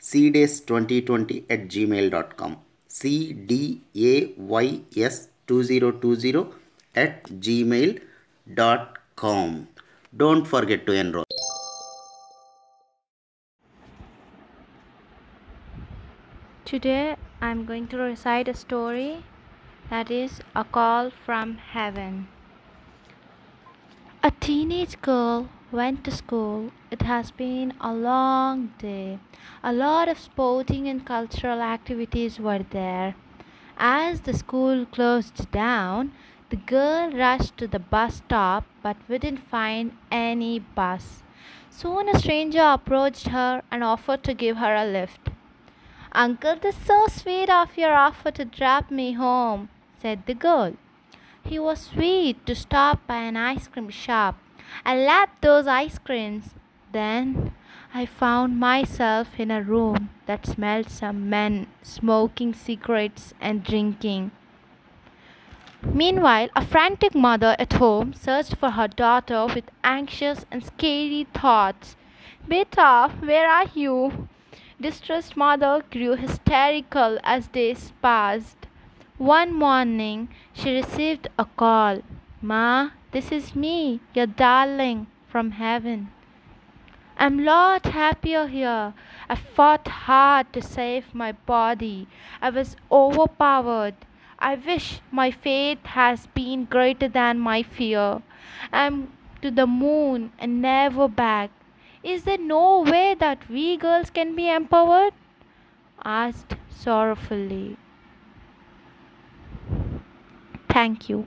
cdays2020 at gmail.com cdays2020 at gmail.com don't forget to enroll. Today I'm going to recite a story that is A Call from Heaven. A teenage girl went to school. It has been a long day. A lot of sporting and cultural activities were there. As the school closed down, the girl rushed to the bus stop but couldn't find any bus. Soon a stranger approached her and offered to give her a lift. Uncle, this is so sweet of your offer to drop me home, said the girl. He was sweet to stop by an ice cream shop. I lapped those ice creams. Then I found myself in a room that smelled some men smoking cigarettes and drinking. Meanwhile, a frantic mother at home searched for her daughter with anxious and scary thoughts. Beta, where are you? Distressed mother grew hysterical as days passed. One morning, she received a call. Ma, this is me, your darling, from heaven. I'm lot happier here. I fought hard to save my body. I was overpowered. I wish my faith has been greater than my fear. I'm to the moon and never back. Is there no way that we girls can be empowered? asked sorrowfully. Thank you.